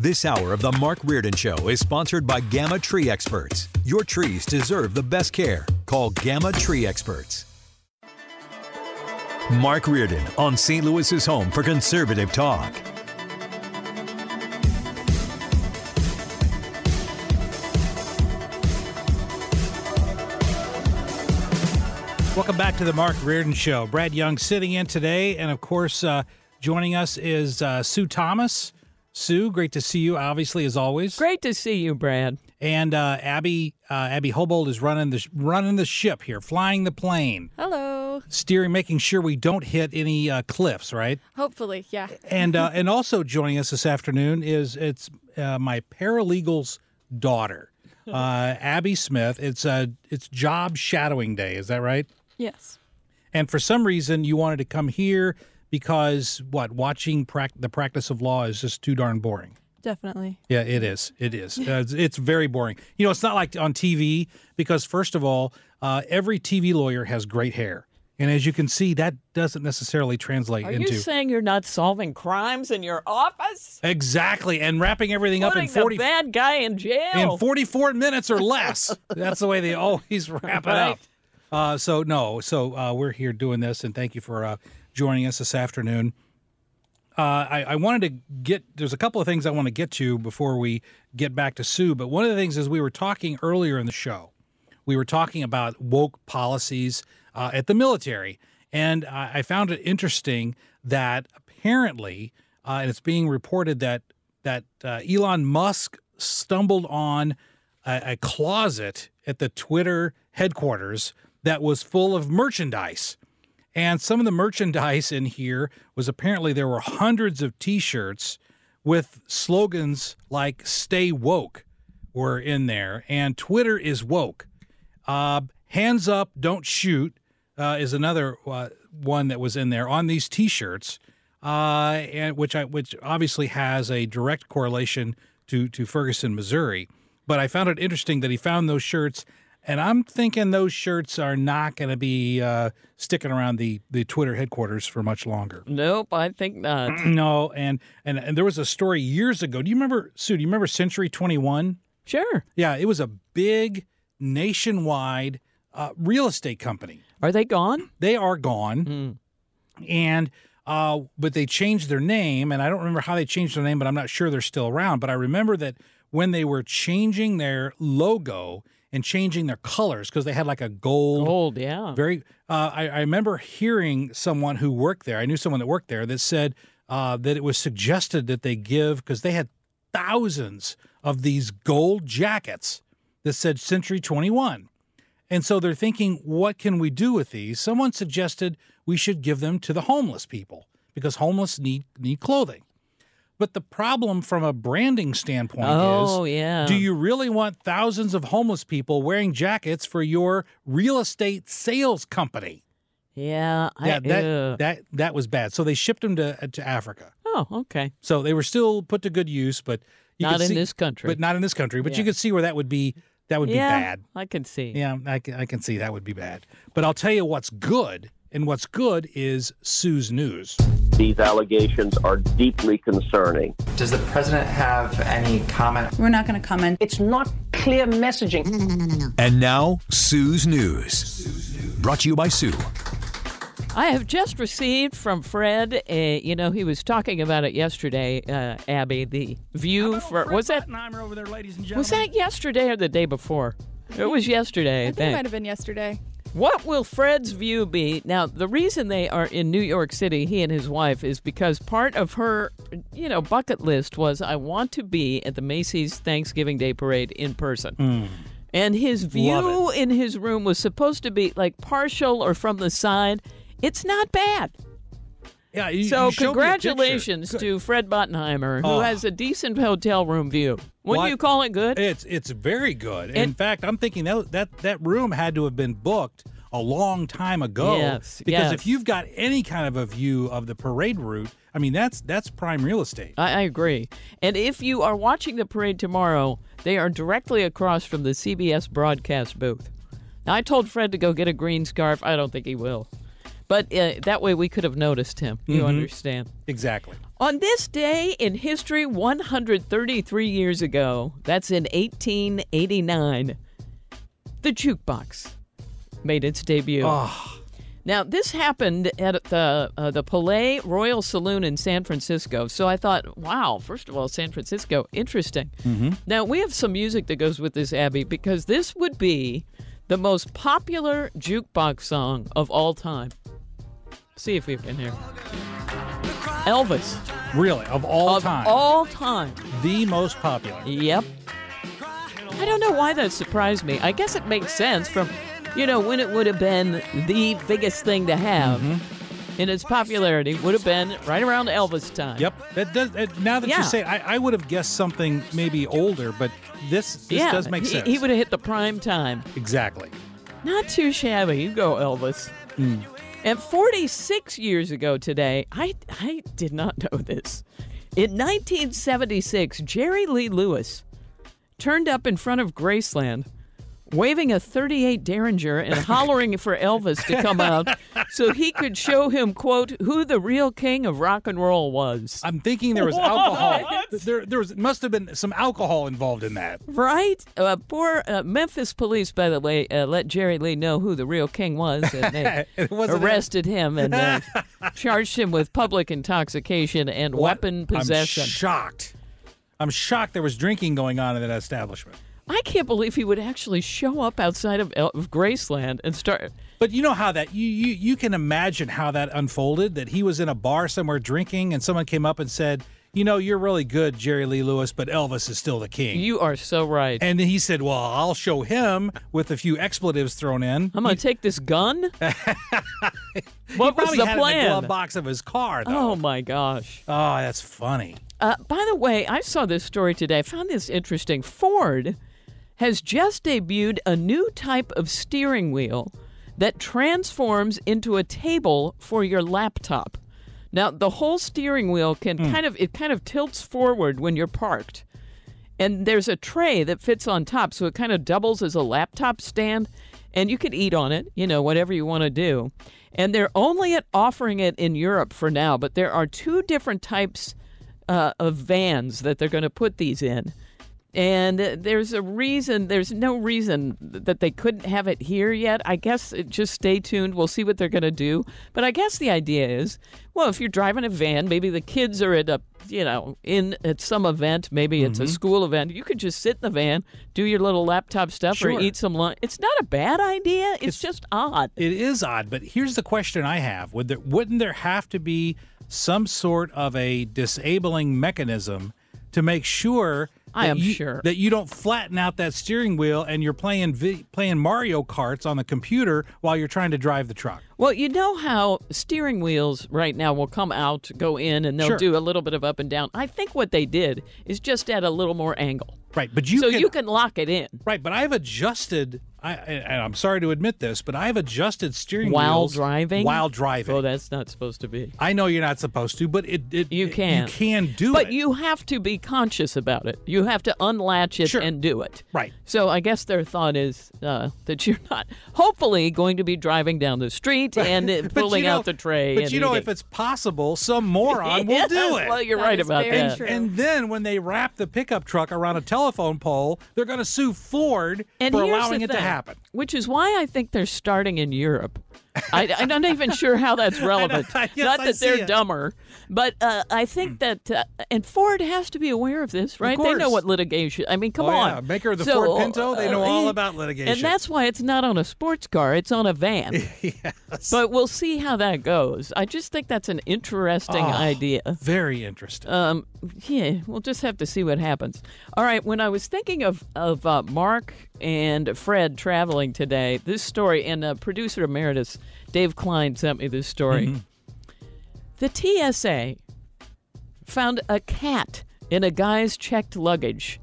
This hour of The Mark Reardon Show is sponsored by Gamma Tree Experts. Your trees deserve the best care. Call Gamma Tree Experts. Mark Reardon on St. Louis's home for conservative talk. Welcome back to the Mark Reardon Show. Brad Young sitting in today, and of course, uh, joining us is uh, Sue Thomas. Sue, great to see you. Obviously, as always. Great to see you, Brad. And uh, Abby, uh, Abby Hobold is running the running the ship here, flying the plane, Hello. steering, making sure we don't hit any uh, cliffs, right? Hopefully, yeah. And uh, and also joining us this afternoon is it's uh, my paralegal's daughter, uh, Abby Smith. It's uh, it's job shadowing day. Is that right? Yes. And for some reason, you wanted to come here because what? Watching prac- the practice of law is just too darn boring. Definitely. Yeah, it is. It is. Uh, it's, it's very boring. You know, it's not like on TV because first of all, uh, every TV lawyer has great hair, and as you can see, that doesn't necessarily translate Are into you saying you're not solving crimes in your office? exactly and wrapping everything up in forty the bad guy in jail. in forty four minutes or less. That's the way they always wrap it up. Uh, so no, so uh, we're here doing this, and thank you for uh, joining us this afternoon. Uh, I, I wanted to get there's a couple of things I want to get to before we get back to Sue, but one of the things is we were talking earlier in the show. We were talking about woke policies uh, at the military, and I, I found it interesting that apparently, uh, and it's being reported that that uh, Elon Musk stumbled on a, a closet at the Twitter headquarters that was full of merchandise. And some of the merchandise in here was apparently there were hundreds of t shirts with slogans like stay woke were in there. And Twitter is woke. Uh, hands up, don't shoot uh, is another uh, one that was in there on these t shirts, uh, and which I which obviously has a direct correlation to to Ferguson, Missouri. But I found it interesting that he found those shirts and I'm thinking those shirts are not going to be uh, sticking around the, the Twitter headquarters for much longer. Nope, I think not. no, and, and and there was a story years ago. Do you remember, Sue? Do you remember Century 21? Sure. Yeah, it was a big nationwide uh, real estate company. Are they gone? They are gone, Hmm. and uh, but they changed their name, and I don't remember how they changed their name, but I'm not sure they're still around. But I remember that when they were changing their logo and changing their colors because they had like a gold, Gold, yeah. very. Uh, I, I remember hearing someone who worked there. I knew someone that worked there that said uh, that it was suggested that they give because they had thousands of these gold jackets that said Century 21. And so they're thinking, what can we do with these? Someone suggested we should give them to the homeless people because homeless need need clothing. But the problem from a branding standpoint Oh, is yeah. do you really want thousands of homeless people wearing jackets for your real estate sales company? Yeah. I, Yeah, that, that that was bad. So they shipped them to uh, to Africa. oh, okay. So they were still put to good use, but you Not in see- this country. But not in this country. But you Yeah. could see where that would be that would yeah, be bad. I can see. Yeah, I can, I can see that would be bad. But I'll tell you what's good, and what's good is Sue's News. These allegations are deeply concerning. Does the president have any comment? We're not going to comment. It's not clear messaging. And now, Sue's News. Brought to you by Sue. I have just received from Fred. A, you know, he was talking about it yesterday. Uh, Abby, the view for was that over there, ladies and gentlemen. was that yesterday or the day before? It was yesterday. I, I think it might have been yesterday. What will Fred's view be? Now, the reason they are in New York City, he and his wife, is because part of her, you know, bucket list was I want to be at the Macy's Thanksgiving Day Parade in person. Mm. And his view in his room was supposed to be like partial or from the side. It's not bad. Yeah. You, so you showed me a picture. congratulations to Fred Bottenheimer, who Oh. has a decent hotel room view. Wouldn't What? you call it good? It's it's very good. In fact, I'm thinking that that that room had to have been booked a long time ago. Yes, Because yes. if you've got any kind of a view of the parade route, I mean that's that's prime real estate. I, I agree. And if you are watching the parade tomorrow, they are directly across from the CBS broadcast booth. Now, I told Fred to go get a green scarf. I don't think he will. But uh, that way we could have noticed him. You Mhm. understand? Exactly. On this day in history, 133 years ago, that's in 1889, the jukebox made its debut. Now, this happened at the uh, the Palais Royal Saloon in San Francisco. So I thought, wow, first of all, San Francisco, interesting. Mm-hmm. Now, we have some music that goes with this, Abby, because this would be the most popular jukebox song of all time. See if we can hear. Elvis. Really, of all of time, all time. the most popular. Yep. I don't know why that surprised me. I guess it makes sense from, you know, when it would have been the biggest thing to have Mm-hmm. in its popularity would have been right around Elvis time. Yep. That does. That, now that Yeah. you say, it, I, I would have guessed something maybe older, but this this yeah, does make he- sense. He, would have hit the prime time. exactly. Not too shabby. You go, Elvis. Mm. And 46 years ago today, I, I did not know this. In 1976, Jerry Lee Lewis turned up in front of Graceland waving a 38 Derringer and hollering for Elvis to come out so he could show him, quote, who the real king of rock and roll was. I'm thinking there was alcohol. There, there was must have been some alcohol involved in that. Right? Uh, poor uh, Memphis police, by the way, uh, let Jerry Lee know who the real king was, and they arrested him and uh, charged him with public intoxication and weapon possession. I'm shocked. I'm shocked there was drinking going on in that establishment. I can't believe he would actually show up outside of, El- of Graceland and start. But you know how that you, you you can imagine how that unfolded. That he was in a bar somewhere drinking, and someone came up and said, "You know, you're really good, Jerry Lee Lewis, but Elvis is still the king." You are so right. and he said, "Well, I'll show him with a few expletives thrown in." I'm going to take this gun. what was Probably the had it in the plan? glove box of his car, though. Oh my gosh. Oh, that's funny. Uh, by the way, I saw this story today. I found this interesting. Ford has just debuted a new type of steering wheel that transforms into a table for your laptop. Now, the whole steering wheel can kind of it kind of tilts forward when you're parked. And there's a tray that fits on top, so it kind of doubles as a laptop stand, and you could eat on it, you know, whatever you want to do. And they're only at offering it in Europe for now, but there are two different types uh, of vans that they're going to put these in. And there's a reason, there's no reason that they couldn't have it here yet. I guess it, just stay tuned. We'll see what they're going to do. But I guess the idea is well, if you're driving a van, maybe the kids are at a, you know, in at some event, maybe it's a Mm-hmm. school event, you could just sit in the van, do your little laptop stuff Sure. or eat some lunch. It's not a bad idea. It's, just odd. It is odd, but here's the question I have: Would there, wouldn't there have to be some sort of a disabling mechanism to make sure? I am you- sure. that you don't flatten out that steering wheel and you're playing vi- playing Mario Karts on the computer while you're trying to drive the truck. Well, you know how steering wheels right now will come out, go in, and they'll Sure. do a little bit of up and down. I think what they did is just add a little more angle. Right, but you so can, you can lock it in right, but I've adjusted. I, and I'm sorry to admit this, but I've adjusted steering while wheels driving. While driving, Oh, that's not supposed to be. I know you're not supposed to, but it, it You it- can. you can do but it. But you have to be conscious about it. You have to unlatch it Sure. and do it. Right. So I guess their thought is uh, that you're not, hopefully, going to be driving down the street and uh, pulling you know- out the tray. But and you know, eating. if it's possible, some moron will do it. Well, you're That right is about very that. true. And then when they wrap the pickup truck around a telephone pole, they're going to sue Ford And for allowing it to happen. Which is why I think they're starting in Europe. I, I'm not even sure how that's relevant. Yes, not that see they're dumber, but uh, I think that uh, and Ford has to be aware of this, right? They know what litigation. I mean, come Oh, on, yeah. Maker of the So, Ford Pinto, they know uh, all about litigation. and that's why it's not on a sports car; it's on a van. yes. But we'll see how that goes. I just think that's an interesting Oh, idea. Very interesting. Um, yeah, we'll just have to see what happens. All right, when I was thinking of of uh, Mark and Fred traveling today, this story and uh, producer emeritus Dave Klein sent me this story. Mm-hmm. The TSA found a cat in a guy's checked luggage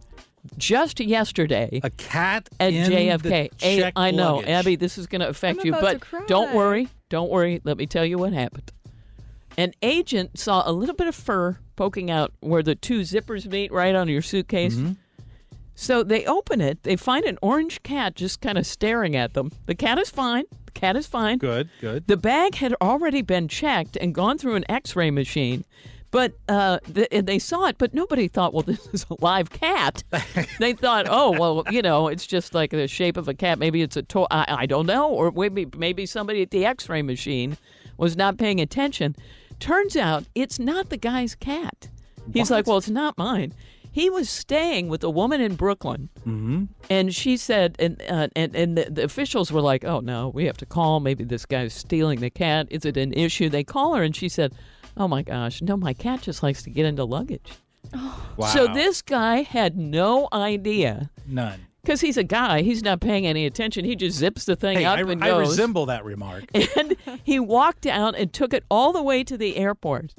just yesterday a cat at in JFK. the A- I know, luggage. Abby, this is going to affect I'm you, about but to cry. don't worry, don't worry. Let me tell you what happened. An agent saw a little bit of fur poking out where the two zippers meet, right on your suitcase. Mm-hmm. So they open it. They find an orange cat just kind of staring at them. The cat is fine. The cat is fine. Good, good. The bag had already been checked and gone through an X-ray machine, but uh, th- and they saw it. But nobody thought, well, this is a live cat. they thought, oh, well, you know, it's just like the shape of a cat. Maybe it's a toy. I, I don't know, or maybe maybe somebody at the X-ray machine was not paying attention. Turns out it's not the guy's cat. He's like, well, it's not mine. He was staying with a woman in Brooklyn. Mm-hmm. And she said, and uh, and and the, the officials were like, "Oh no, we have to call. Maybe this guy's stealing the cat. Is it an issue?" They call her, and she said, "Oh my gosh, no, my cat just likes to get into luggage." Wow. So this guy had no idea None. because he's a guy. He's not paying any attention. He just zips the thing Hey, up I, and I resemble that remark. and he walked out and took it all the way to the airport.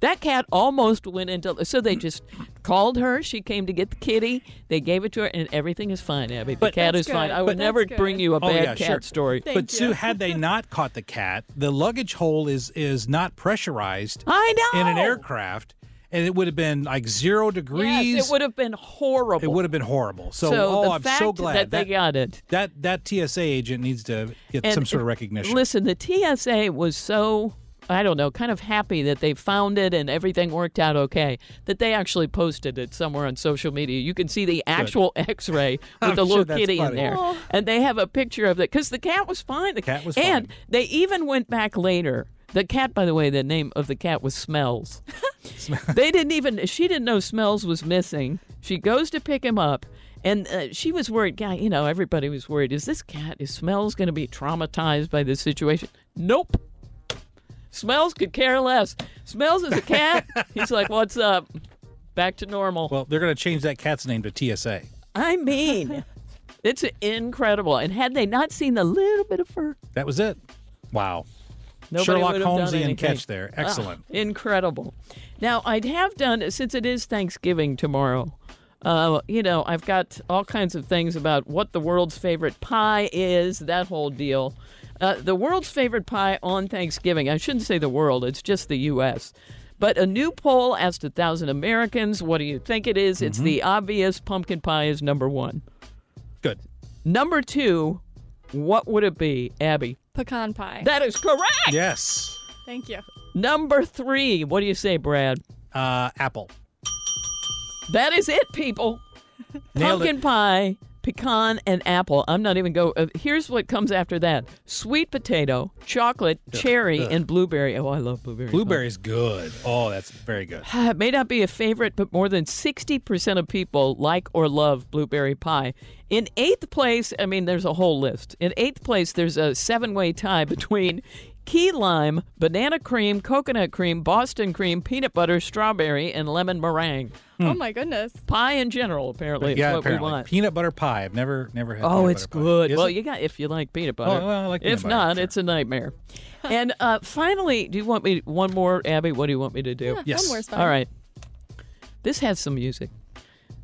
That cat almost went into. So they just called her. She came to get the kitty. They gave it to her, and everything is fine, Abby. The But- cat That's is fine. I would But never bring good. you a Oh, bad yeah, cat sure. story. Thank but Sue, had they not caught the cat, the luggage hole is is not pressurized I know. in an aircraft, and it would have been like zero degrees. Yes, it would have been horrible. It would have been horrible. So, So oh, I'm so glad that they got it. That that TSA agent needs to get And some sort of recognition. Listen, the TSA was so I don't know, kind of happy that they found it and everything worked out okay. That they actually posted it somewhere on social media. You can see the actual X-ray with the little that's kitty in funny. there, and they have a picture of it because the cat was fine. The cat was fine. and they even went back later. The cat, by the way, the name of the cat was Smells. they didn't even. She didn't know Smells was missing. She goes to pick him up. And uh, she was worried. Yeah, you know, everybody was worried. Is this cat, is Smells going to be traumatized by this situation? Nope. Smells could care less. Smells is a cat. He's like, what's up? Back to normal. well, they're going to change that cat's name to TSA. I mean, it's incredible. And had they not seen the little bit of fur, That was it. Wow. Nobody Sherlock Holmesian anything. catch there. Ah, Excellent. incredible. Now, I'd have done, since it is Thanksgiving tomorrow, uh, you know, I've got all kinds of things about what the world's favorite pie is, that whole deal. Uh, the world's favorite pie on Thanksgiving, I shouldn't say the world, it's just the U.S. But a new poll asked a thousand Americans, what do you think it is? It's the obvious pumpkin pie is number one. Good. Number two, what would it be, Abby? Pecan pie. That is correct. Yes. Thank you. Number three, what do you say, Brad? Uh, Apple. That is it, people. Nailed Pumpkin it. pie, pecan, and apple. I'm not even go. Uh, here's what comes after that: sweet potato, chocolate, cherry, and blueberry. Oh, I love blueberry. Blueberry's good. Oh, that's very good. It may not be a favorite, but more than 60% of people like or love blueberry pie. In eighth place, I mean, there's a whole list. In eighth place, there's a seven way tie between key lime, banana cream, coconut cream, Boston cream, peanut butter, strawberry, and lemon meringue. Oh my goodness. Pie in general, apparently, is yeah, what apparently. we want. Peanut butter pie. I've never never had. Oh, peanut it's butter pie. good. Is well, it? you got if you like peanut butter. Oh, well, I like peanut if butter, not, sure. it's a nightmare. and uh, finally, do you want me one more, Abby? What do you want me to do? Yeah, Yes. One more is fine. All right. This has some music.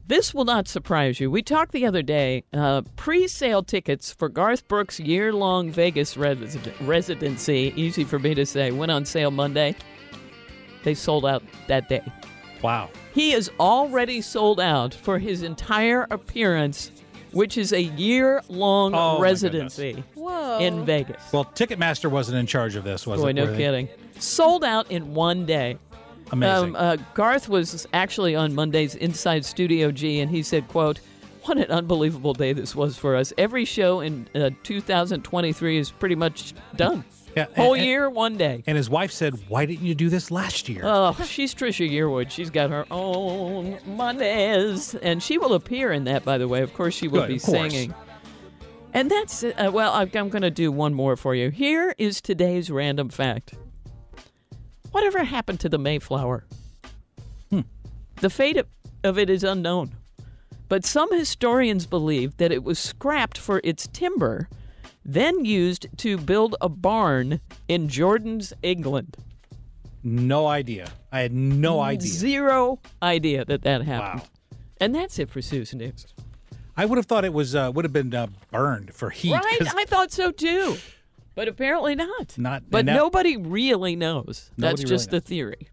This will not surprise you. We talked the other day. Uh, pre-sale tickets for Garth Brooks' year-long Vegas res- residency, easy for me to say, went on sale Monday. They sold out that day. Wow. He is already sold out for his entire appearance, which is a year-long Oh, my residency Whoa. in Vegas. Well, Ticketmaster wasn't in charge of this, was Boy, it? no Were they? kidding. Sold out in one day. Amazing. Um, uh, Garth was actually on Monday's Inside Studio G, and he said, "quote What an unbelievable day this was for us. Every show in uh, 2023 is pretty much done. Yeah, Whole and- year, one day. And his wife said, "Why didn't you do this last year?" Oh, she's Trisha Yearwood. She's got her own Mondays, and she will appear in that. By the way, of course, she will Good, be singing. And that's uh, well. I'm, I'm going to do one more for you. Here is today's random fact. Whatever happened to the Mayflower? Hmm. The fate of, of it is unknown, but some historians believe that it was scrapped for its timber, then used to build a barn in Jordans, England. No idea. I had no idea. Zero idea that that happened. Wow. And that's it for Sue's News. I would have thought it was uh, would have been uh, burned for heat. Right? I thought so too. But apparently not. Not- But that- nobody really knows. That's just really the theory.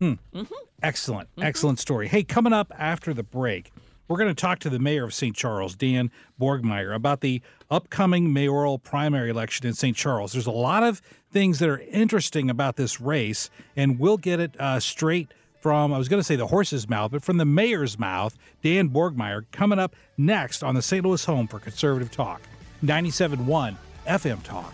Excellent, Mm-hmm. excellent story. Hey, coming up after the break, we're going to talk to the mayor of St. Charles, Dan Borgmeyer, about the upcoming mayoral primary election in St. Charles. There's a lot of things that are interesting about this race, and we'll get it uh, straight from, I was going to say the horse's mouth, but from the mayor's mouth, Dan Borgmeyer, coming up next on the St. Louis Home for Conservative Talk, 97.1 FM Talk.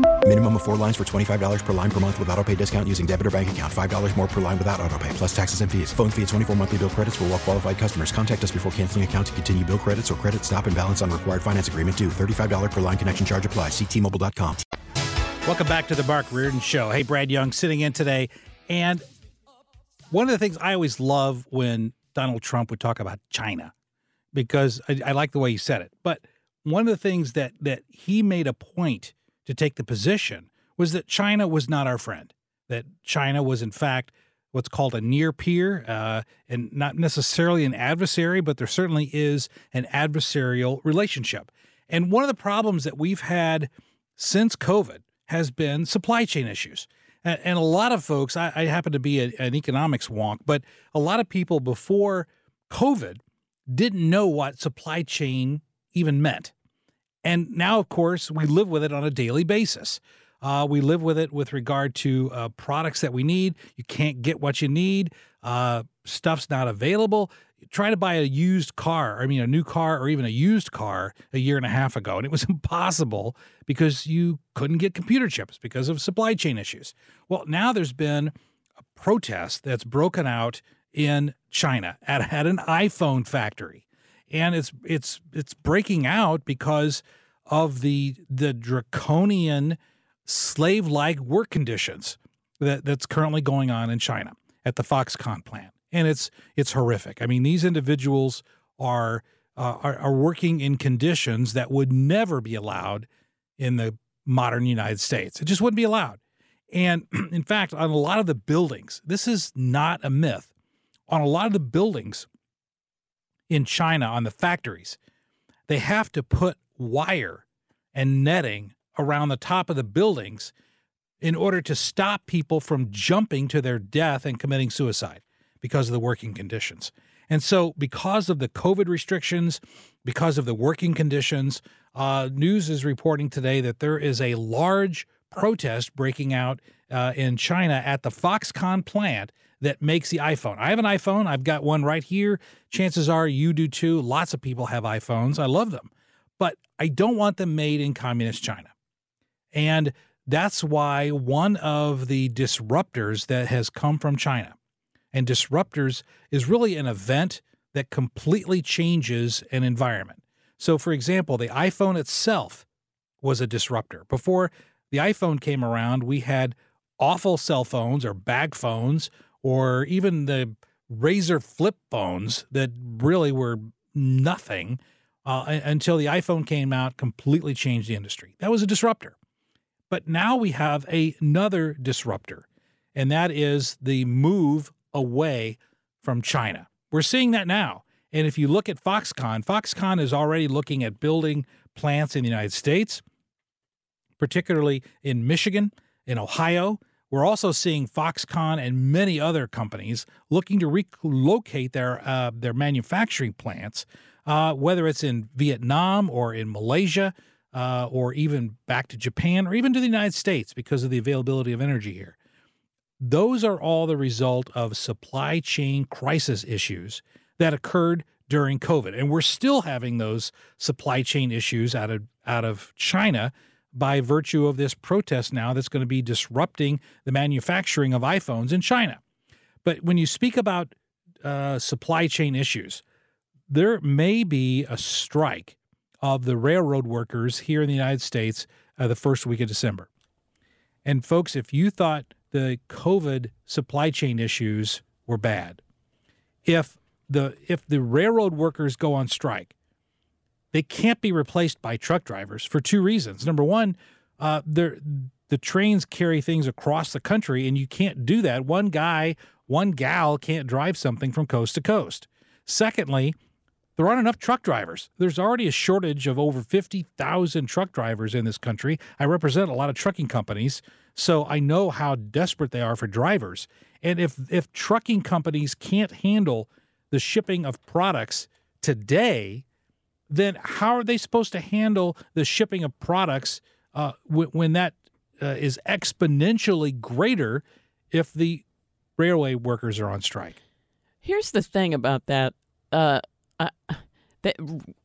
Minimum of four lines for $25 per line per month with auto pay discount using debit or bank account. $5 more per line without auto pay, plus taxes and fees. Phone fee at 24 monthly bill credits for all well qualified customers. Contact us before canceling account to continue bill credits or credit stop and balance on required finance agreement due. $35 per line connection charge apply. Ctmobile.com. Welcome back to the Mark Reardon Show. Hey, Brad Young sitting in today. And one of the things I always love when Donald Trump would talk about China, because I, I like the way he said it. But one of the things that that he made a point to take the position was that China was not our friend. That China was, in fact, what's called a near peer, uh, and not necessarily an adversary, but there certainly is an adversarial relationship. And one of the problems that we've had since COVID has been supply chain issues. And, and a lot of folks, I, I happen to be a, an economics wonk, but a lot of people before COVID didn't know what supply chain even meant. And now, of course, we live with it on a daily basis. Uh, we live with it with regard to uh, products that we need. You can't get what you need. Uh, stuff's not available. Try to buy a used car, I mean, a new car or even a used car a year and a half ago, and it was impossible because you couldn't get computer chips because of supply chain issues. Well, now there's been a protest that's broken out in China at, at an iPhone factory and it's it's it's breaking out because of the the draconian slave-like work conditions that that's currently going on in China at the Foxconn plant, and it's it's horrific. I mean, these individuals are uh, are, are working in conditions that would never be allowed in the modern United States. It just wouldn't be allowed. And in fact, on a lot of the buildings, this is not a myth. On a lot of the buildings in China, on the factories, they have to put wire and netting around the top of the buildings in order to stop people from jumping to their death and committing suicide because of the working conditions. And so, because of the COVID restrictions, because of the working conditions, uh, news is reporting today that there is a large protest breaking out uh, in China at the Foxconn plant that makes the iPhone. I have an iPhone. I've got one right here. Chances are you do too. Lots of people have iPhones. I love them. But I don't want them made in communist China. And that's why one of the disruptors that has come from China, and disruptors is really an event that completely changes an environment. So, for example, the iPhone itself was a disruptor. Before the iPhone came around, we had awful cell phones or bag phones or even the Razr flip phones that really were nothing uh, until the iPhone came out, completely changed the industry. That was a disruptor. But now we have a, another disruptor, and that is the move away from China. We're seeing that now. And if you look at Foxconn, Foxconn is already looking at building plants in the United States, particularly in Michigan, in Ohio. We're also seeing Foxconn and many other companies looking to relocate their uh, their manufacturing plants, uh, whether it's in Vietnam or in Malaysia, uh, or even back to Japan, or even to the United States because of the availability of energy here. Those are all the result of supply chain crisis issues that occurred during COVID, and we're still having those supply chain issues out of out of China by virtue of this protest now that's going to be disrupting the manufacturing of iPhones in China. But when you speak about uh, supply chain issues, there may be a strike of the railroad workers here in the United States uh, the first week of December. And folks, if you thought the COVID supply chain issues were bad, if the if the railroad workers go on strike, they can't be replaced by truck drivers for two reasons. Number one, uh, the trains carry things across the country, and you can't do that. One guy, one gal can't drive something from coast to coast. Secondly, there aren't enough truck drivers. There's already a shortage of over 50,000 truck drivers in this country. I represent a lot of trucking companies, so I know how desperate they are for drivers. And if if trucking companies can't handle the shipping of products today, then how are they supposed to handle the shipping of products uh, when that uh, is exponentially greater if the railway workers are on strike? Here's the thing about that. Uh, that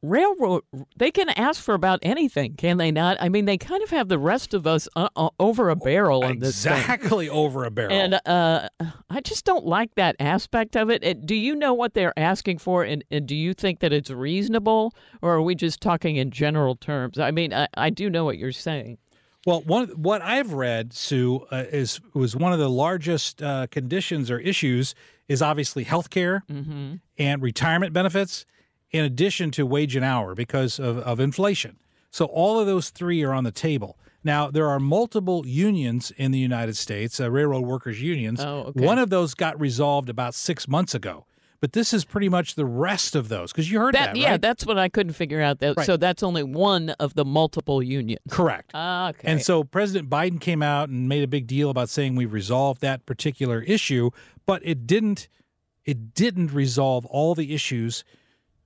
railroad they can ask for about anything can they not? I mean they kind of have the rest of us uh, uh, over a barrel on this exactly over a barrel. And uh, i just don't like that aspect of it. it do you know what they're asking for? And, and, do you think that it's reasonable? Or are we just talking in general terms? I mean i, I do know what you're saying. Well, one what I've read, Sue, uh, is was one of the largest uh, conditions or issues is obviously health care mm-hmm. and retirement benefits in addition to wage and hour because of, of inflation. So all of those three are on the table. Now, there are multiple unions in the United States, uh, railroad workers unions. Oh, okay. One of those got resolved about six months ago. But this is pretty much the rest of those because you heard that, that Yeah, that's what I couldn't figure out. That, right. So that's only one of the multiple unions. Correct. Ah, okay. And so President Biden came out and made a big deal about saying we resolved that particular issue, but it didn't. It didn't resolve all the issues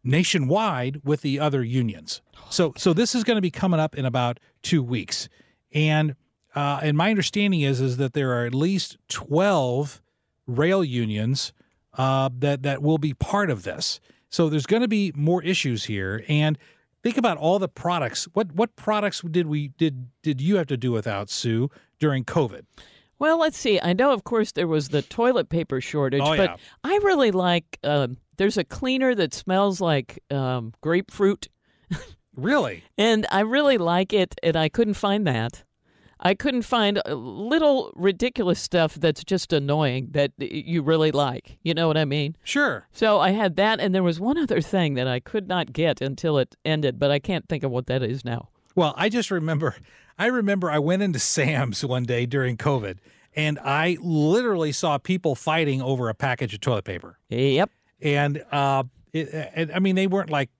nationwide with the other unions. So so this is going to be coming up in about two weeks, and uh, and my understanding is is that there are at least twelve rail unions uh, that that will be part of this. So there's going to be more issues here, and think about all the products. What what products did we did did you have to do without Sue during COVID? Well, let's see. I know, of course, there was the toilet paper shortage, oh, but. I really like. Uh, there's a cleaner that smells like um, grapefruit. really? And I really like it, and I couldn't find that. I couldn't find little ridiculous stuff that's just annoying that you really like. You know what I mean? Sure. So I had that, and there was one other thing that I could not get until it ended, but I can't think of what that is now. Well, I just remember, I remember I went into Sam's one day during COVID, and I literally saw people fighting over a package of toilet paper. Yep and uh, it, and I mean they weren't like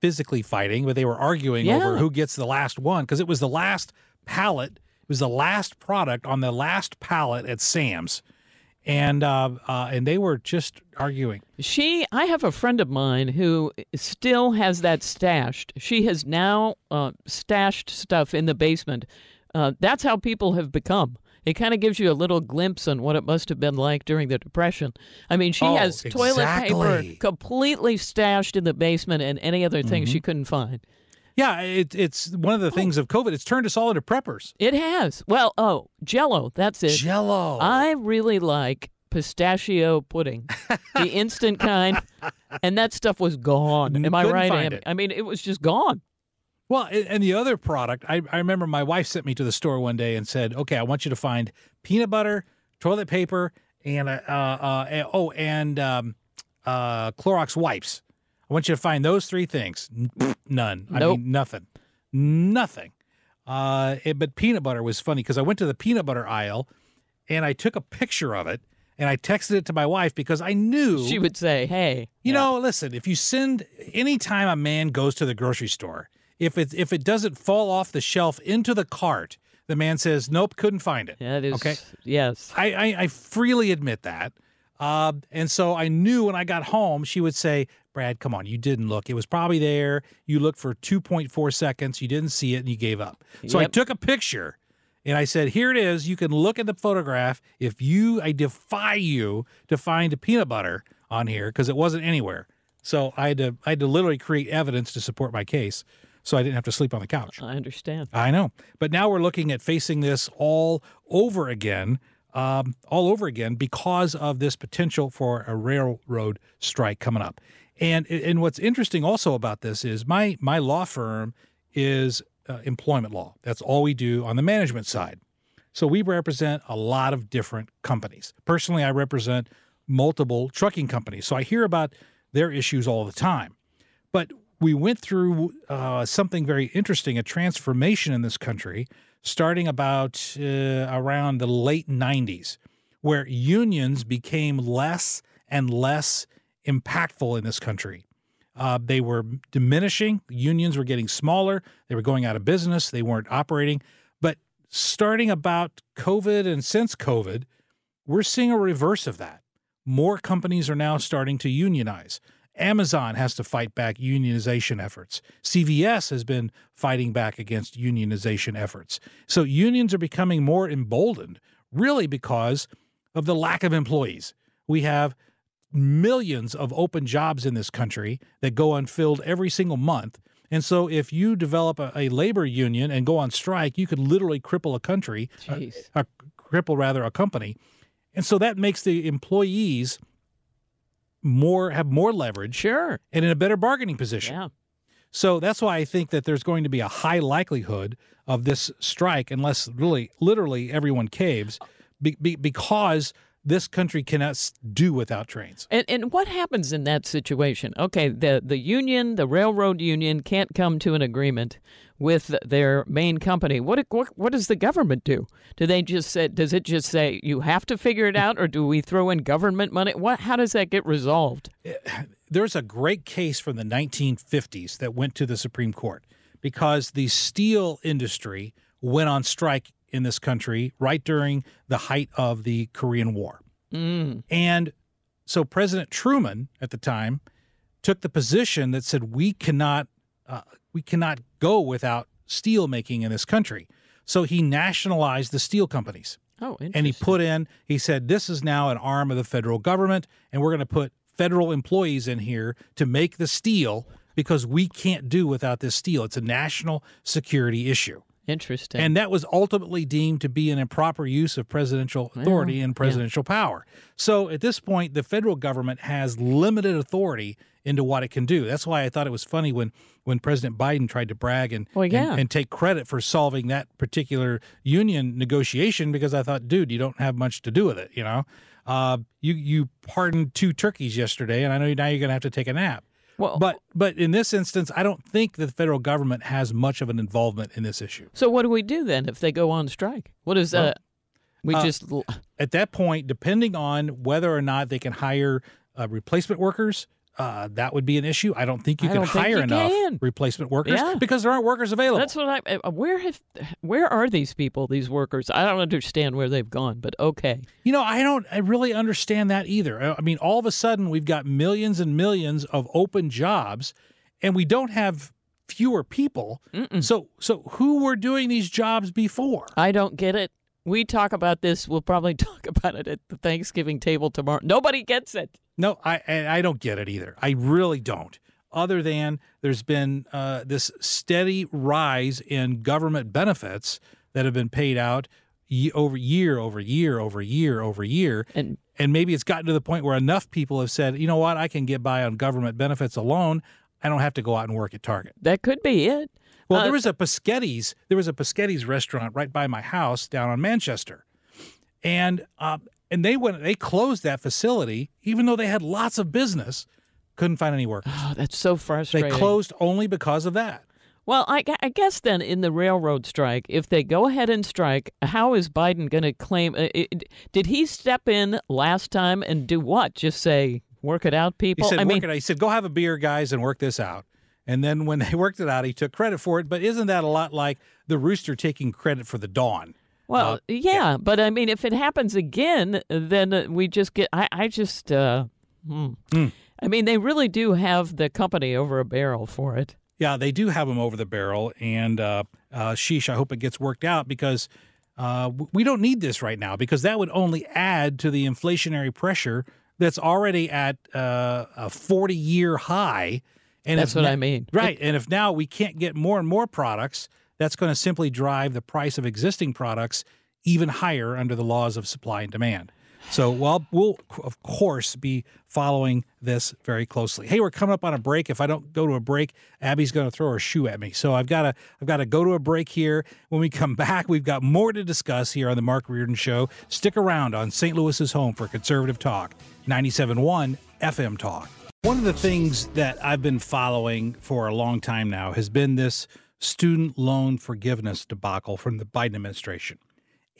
physically fighting, but they were arguing yeah. over who gets the last one because it was the last pallet. It was the last product on the last pallet at Sam's, and uh, uh, and they were just arguing. She, I have a friend of mine who still has that stashed. She has now uh, stashed stuff in the basement. Uh, that's how people have become. It kind of gives you a little glimpse on what it must have been like during the Depression. I mean, she oh, has exactly. toilet paper completely stashed in the basement and any other thing mm-hmm. she couldn't find. Yeah, it, it's one of the things of COVID. It's turned us all into preppers. It has. Well, oh, Jello. That's it. Jello. I really like pistachio pudding, the instant kind, and that stuff was gone. Am I Couldn't right? find Am- it. I mean, it was just gone. Well, and the other product, I, I remember my wife sent me to the store one day and said, "Okay, I want you to find peanut butter, toilet paper, and uh, uh, oh, and um, uh, Clorox wipes. I want you to find those three things. None. I Nope. mean, nothing. Nothing. Uh, it- but peanut butter was funny because I went to the peanut butter aisle and I took a picture of it and I texted it to my wife because I knew She would say, "Hey, you know, listen, if you send anytime a man goes to the grocery store, if it if it doesn't fall off the shelf into the cart, the man says, "Nope, couldn't find it." that is okay. yes." I, I, I freely admit that. Uh, and so I knew when I got home, she would say, Brad, come on, you didn't look. It was probably there. You looked for 2.4 seconds. You didn't see it and you gave up. So I took a picture and I said, here it is. You can look at the photograph. If you, I defy you to find a peanut butter on here because it wasn't anywhere. So I had to, I had to literally create evidence to support my case. So I didn't have to sleep on the couch. I understand. I know. But now we're looking at facing this all over again, um, all over again because of this potential for a railroad strike coming up. And and what's interesting also about this is my my law firm is uh, employment law. That's all we do on the management side. So we represent a lot of different companies. Personally, I represent multiple trucking companies. So I hear about their issues all the time. But we went through uh, something very interesting, a transformation in this country, starting about uh, around the late 90s, where unions became less and less impactful in this country. Uh, they were diminishing. Unions were getting smaller. They were going out of business. They weren't operating. But starting about COVID and since COVID, we're seeing a reverse of that. More companies are now starting to unionize. Amazon has to fight back unionization efforts. CVS has been fighting back against unionization efforts. So unions are becoming more emboldened, really because of the lack of employees. We have millions of open jobs in this country that go unfilled every single month. And so, if you develop a, a labor union and go on strike, you could literally cripple a country, a, uh, cripple rather a company. And so that makes the employees more have more leverage, sure, and in a better bargaining position. Yeah. So that's why I think that there's going to be a high likelihood of this strike, unless really, literally, everyone caves, be, be, because this country cannot do without trains. And and what happens in that situation? Okay, the the union, the railroad union, can't come to an agreement with their main company. What what what does the government do? Do they just say? Does it just say you have to figure it out, or do we throw in government money? What? How does that get resolved? Eh, there's a great case from the 1950s that went to the Supreme Court because the steel industry went on strike in this country right during the height of the Korean War. Mm. And so President Truman at the time took the position that said we cannot uh, we cannot go without steel making in this country. So he nationalized the steel companies. Oh, and he put in he said this is now an arm of the federal government and we're going to put federal employees in here to make the steel because we can't do without this steel. It's a national security issue. Interesting. And that was ultimately deemed to be an improper use of presidential authority Well, and yeah. presidential power. So at this point, the federal government has limited authority into what it can do. That's why I thought it was funny when when President Biden tried to brag and Well, yeah. and, and take credit for solving that particular union negotiation because I thought, dude, you don't have much to do with it. You know, uh, you you pardoned two turkeys yesterday, and I know now you're going to have to take a nap. Well, but but in this instance, I don't think the federal government has much of an involvement in this issue. So what do we do then if they go on strike? What is Well, uh? We uh, just at that point, depending on whether or not they can hire uh, replacement workers, uh, that would be an issue. I don't think you I can hire you enough can. replacement workers Yeah. because there aren't workers available. That's what I. uh, Where have? Where are these people? These workers? I don't understand where they've gone. But okay. You know, I don't I really understand that either. I- I mean, all of a sudden we've got millions and millions of open jobs and we don't have fewer people. So so who were doing these jobs before? I don't get it. We talk about this. We'll probably talk about it at the Thanksgiving table tomorrow. Nobody gets it. No, I I don't get it either. I really don't. Other than there's been uh, this steady rise in government benefits that have been paid out ye- over year over year over year over year, and and maybe it's gotten to the point where enough people have said, you know what, I can get by on government benefits alone. I don't have to go out and work at Target. That could be it. Well, Uh, there was a Pasghetti's. There was a Pasghetti's restaurant right by my house down on Manchester, and uh, and they went. They closed that facility, even though they had lots of business. Couldn't find any workers. Oh, that's so frustrating They closed only because of that. Well, I, I guess then in the railroad strike, if they go ahead and strike, how is Biden going to claim? Uh, it, did he step in last time and do what? Just say, work it out, He people? said, I work mean. He said, go have a beer, guys, and work this out. And then when they worked it out, he took credit for it. But isn't that a lot like the rooster taking credit for the dawn? Well, Uh, yeah, but I mean, if it happens again, then uh, we just get. I, I just. Uh, hmm. I mean, they really do have the company over a barrel for it. Yeah, they do have them over the barrel, and uh, uh, sheesh, I hope it gets worked out because uh, we don't need this right now because that would only add to the inflationary pressure that's already at uh, a forty-year high. And That's what na- I mean. right? And if now we can't get more and more products, that's going to simply drive the price of existing products even higher under the laws of supply and demand. So, well, we'll of course be following this very closely. Hey, we're coming up on a break. If I don't go to a break, Abby's going to throw her shoe at me. So I've got to I've got to go to a break here. When we come back, we've got more to discuss here on the Mark Reardon Show. Stick around on St. Louis's home for conservative talk, 97.1 FM Talk. One of the things that I've been following for a long time now has been this student loan forgiveness debacle from the Biden administration.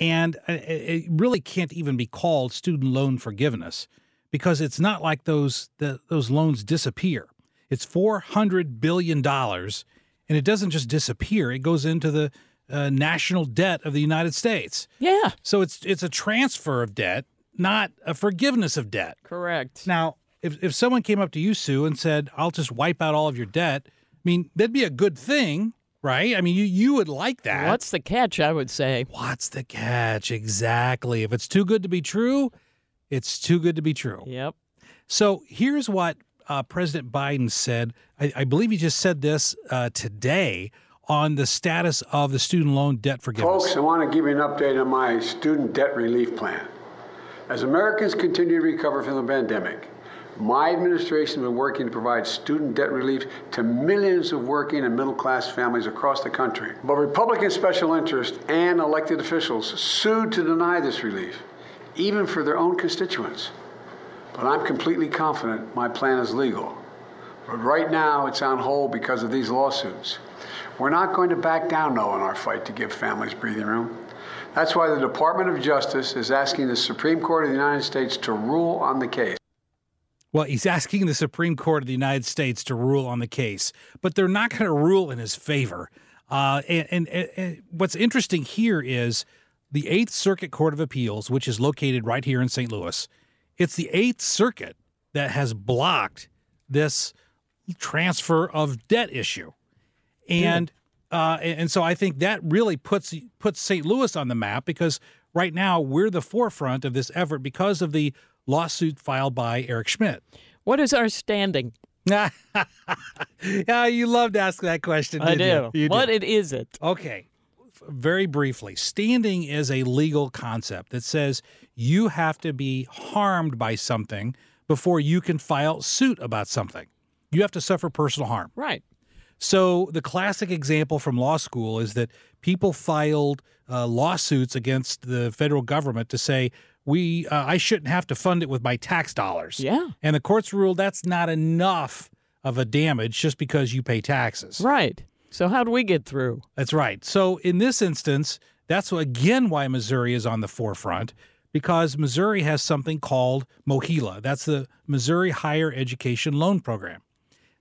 And uh, it it really can't even be called student loan forgiveness because it's not like those the, those loans disappear. It's four hundred billion dollars, and it doesn't just disappear. It goes into the uh, national debt of the United States. Yeah, So it's it's a transfer of debt, not a forgiveness of debt. correct. Now, if if someone came up to you, Sue, and said, "I'll just wipe out all of your debt," I mean, that'd be a good thing, right? I mean, you you would like that. What's the catch? I would say. What's the catch? Exactly. If it's too good to be true, it's too good to be true. Yep. So here's what uh, President Biden said. I, I believe he just said this uh, today on the status of the student loan debt forgiveness. Folks, I want to give you an update on my student debt relief plan. As Americans continue to recover from the pandemic, my administration has been working to provide student debt relief to millions of working and middle class families across the country. But Republican special interests and elected officials sued to deny this relief, even for their own constituents. But I'm completely confident my plan is legal. But right now, it's on hold because of these lawsuits. We're not going to back down, though, in our fight to give families breathing room. That's why the Department of Justice is asking the Supreme Court of the United States to rule on the case. Well, he's asking the Supreme Court of the United States to rule on the case, but they're not going to rule in his favor. Uh, and, and, and what's interesting here is the Eighth Circuit Court of Appeals, which is located right here in St. Louis. It's the Eighth Circuit that has blocked this transfer of debt issue, and uh, and and so I think that really puts puts St. Louis on the map because right now we're the forefront of this effort because of the lawsuit filed by Eric Schmitt. What is our standing? yeah, you love to ask that question. I do. You? You What it is it? Okay. Very briefly, standing is a legal concept that says you have to be harmed by something before you can file suit about something. You have to suffer personal harm. Right. So the classic example from law school is that people filed uh, lawsuits against the federal government to say we uh, I shouldn't have to fund it with my tax dollars. Yeah. And the courts ruled that's not enough of a damage just because you pay taxes. Right. So how do we get through? That's right. So in this instance, that's again why Missouri is on the forefront because Missouri has something called MOHELA. That's the Missouri Higher Education Loan Program,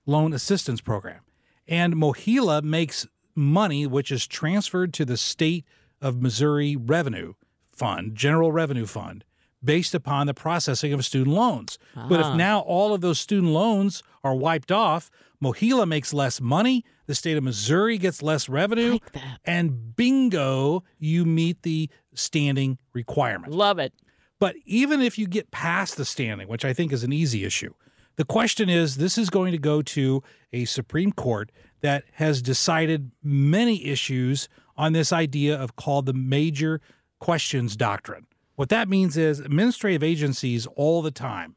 Loan Assistance Program. And MOHELA makes money which is transferred to the state of Missouri Revenue Fund, General Revenue Fund, based upon the processing of student loans. But if Ah. now all of those student loans are wiped off, MOHELA makes less money, the state of Missouri gets less revenue, and bingo, you meet the standing requirement. Love it. But even if you get past the standing, which I think is an easy issue, the question is this is going to go to a Supreme Court that has decided many issues on this idea of called the major questions doctrine. What that means is administrative agencies all the time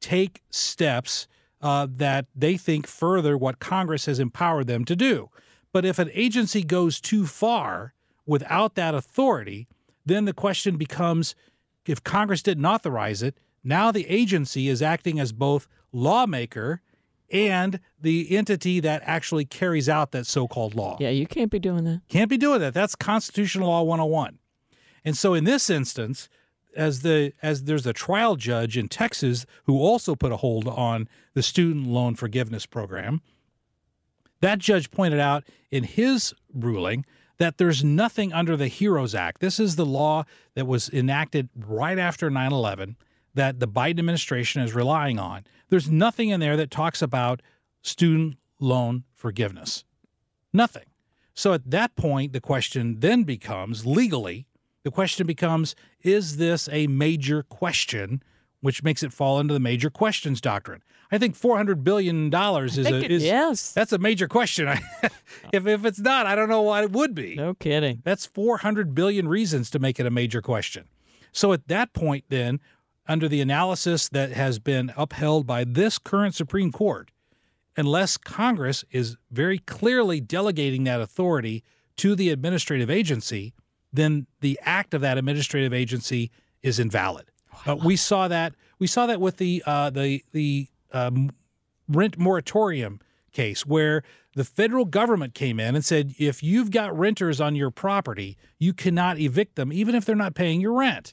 take steps uh, that they think further what Congress has empowered them to do. But if an agency goes too far without that authority, then the question becomes if Congress didn't authorize it, now the agency is acting as both lawmaker and the entity that actually carries out that so-called law. Yeah, you can't be doing that. Can't be doing that. That's constitutional law 101. And so in this instance, as the as there's a trial judge in Texas who also put a hold on the student loan forgiveness program, that judge pointed out in his ruling that there's nothing under the HEROES Act. This is the law that was enacted right after 9 11 that the Biden administration is relying on. There's nothing in there that talks about student loan forgiveness. Nothing. So at that point, the question then becomes legally, the question becomes is this a major question, which makes it fall into the major questions doctrine? I think $400 billion is a, think yes. that's a major question. if, if it's not, I don't know what it would be. No kidding. That's 400 billion reasons to make it a major question. So at that point, then, under the analysis that has been upheld by this current Supreme Court, unless Congress is very clearly delegating that authority to the administrative agency, then the act of that administrative agency is invalid. Uh, we saw that. We saw that with the uh, the the um, rent moratorium case, where the federal government came in and said, if you've got renters on your property, you cannot evict them, even if they're not paying your rent.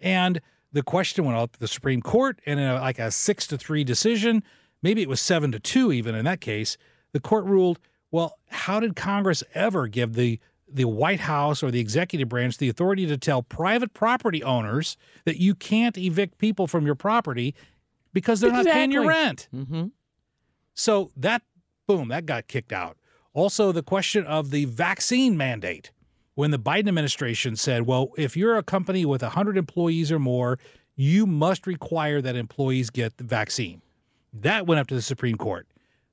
And the question went up to the Supreme Court, and in a, like a six to three decision, maybe it was seven to two, even in that case, the court ruled, well, how did Congress ever give the the White House or the executive branch the authority to tell private property owners that you can't evict people from your property because they're not paying your rent? Mm-hmm. So that, boom, that got kicked out. Also, the question of the vaccine mandate. When the Biden administration said, well, if you're a company with 100 employees or more, you must require that employees get the vaccine. That went up to the Supreme Court.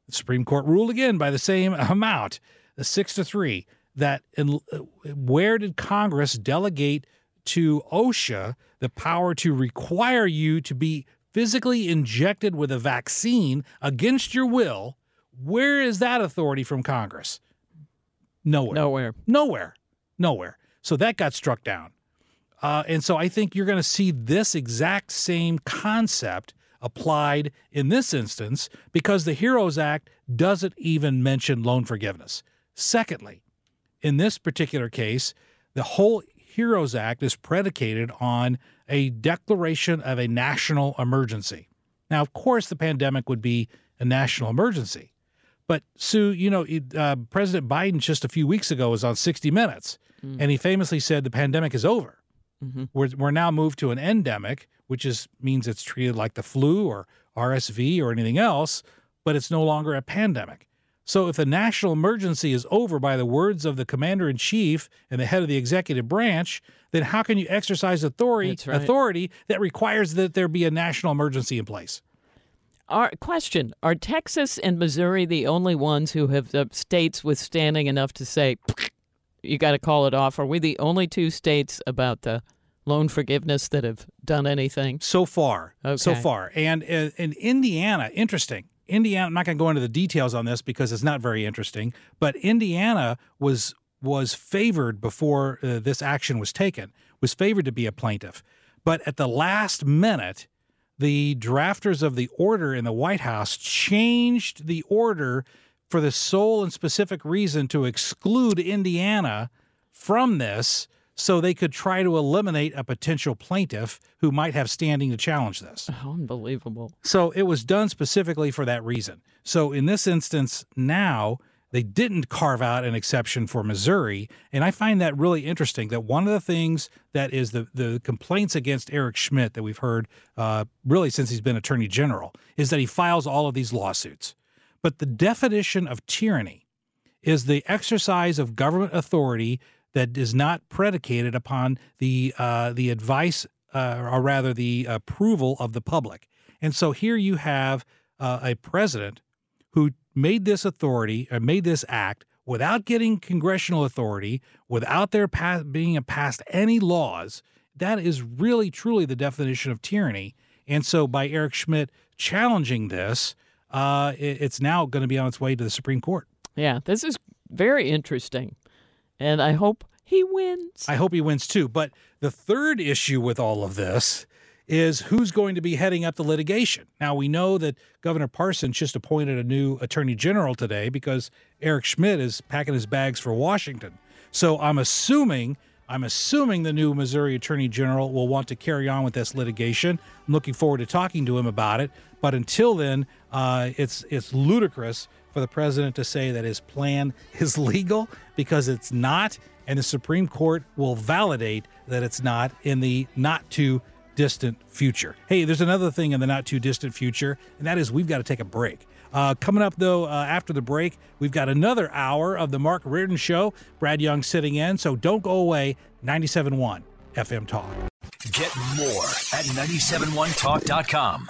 The Supreme Court ruled again by the same amount, the six to three, that in, where did Congress delegate to OSHA the power to require you to be physically injected with a vaccine against your will? Where is that authority from Congress? Nowhere. Nowhere. Nowhere. Nowhere. So that got struck down. Uh, and so I think you're going to see this exact same concept applied in this instance because the HEROES Act doesn't even mention loan forgiveness. Secondly, in this particular case, the whole HEROES Act is predicated on a declaration of a national emergency. Now, of course, the pandemic would be a national emergency. But, Sue, you know, it, uh, President Biden just a few weeks ago was on 60 Minutes, and he famously said the pandemic is over. We're, we're now moved to an endemic, which is means it's treated like the flu or RSV or anything else, but it's no longer a pandemic. So if the national emergency is over by the words of the commander in chief and the head of the executive branch, then how can you exercise authority right. authority that requires that there be a national emergency in place? Our question: Are Texas and Missouri the only ones who have the states withstanding enough to say you got to call it off? Are we the only two states about the loan forgiveness that have done anything so far? So far, and uh, in Indiana, interesting. Indiana. I'm not going to go into the details on this because it's not very interesting. But Indiana was was favored before uh, this action was taken. Was favored to be a plaintiff, but at the last minute, the drafters of the order in the White House changed the order for the sole and specific reason to exclude Indiana from this so they could try to eliminate a potential plaintiff who might have standing to challenge this. Unbelievable. So it was done specifically for that reason. So in this instance, now they didn't carve out an exception for Missouri. And I find that really interesting that one of the things that is the, the complaints against Eric Schmitt that we've heard uh, really since he's been attorney general is that he files all of these lawsuits. But the definition of tyranny is the exercise of government authority that is not predicated upon the uh, the advice, uh, or rather the approval of the public. And so here you have uh, a president who made this authority or made this act without getting congressional authority, without there pa- being passed any laws. That is really truly the definition of tyranny. And so by Eric Schmitt challenging this, uh, it's now going to be on its way to the Supreme Court. Yeah, this is very interesting, and I hope he wins. I hope he wins too. But the third issue with all of this is who's going to be heading up the litigation. Now, we know that Governor Parsons just appointed a new attorney general today because Eric Schmitt is packing his bags for Washington. So I'm assuming. I'm assuming the new Missouri Attorney General will want to carry on with this litigation. I'm looking forward to talking to him about it. But until then, uh, it's it's ludicrous for the president to say that his plan is legal because it's not, and the Supreme Court will validate that it's not in the not too distant future. Hey, there's another thing in the not too distant future, and that is we've got to take a break. Uh, coming up, though, uh, after the break, we've got another hour of the Mark Reardon Show. Brad Young sitting in, so don't go away. 97.1 FM Talk. Get more at 971talk.com.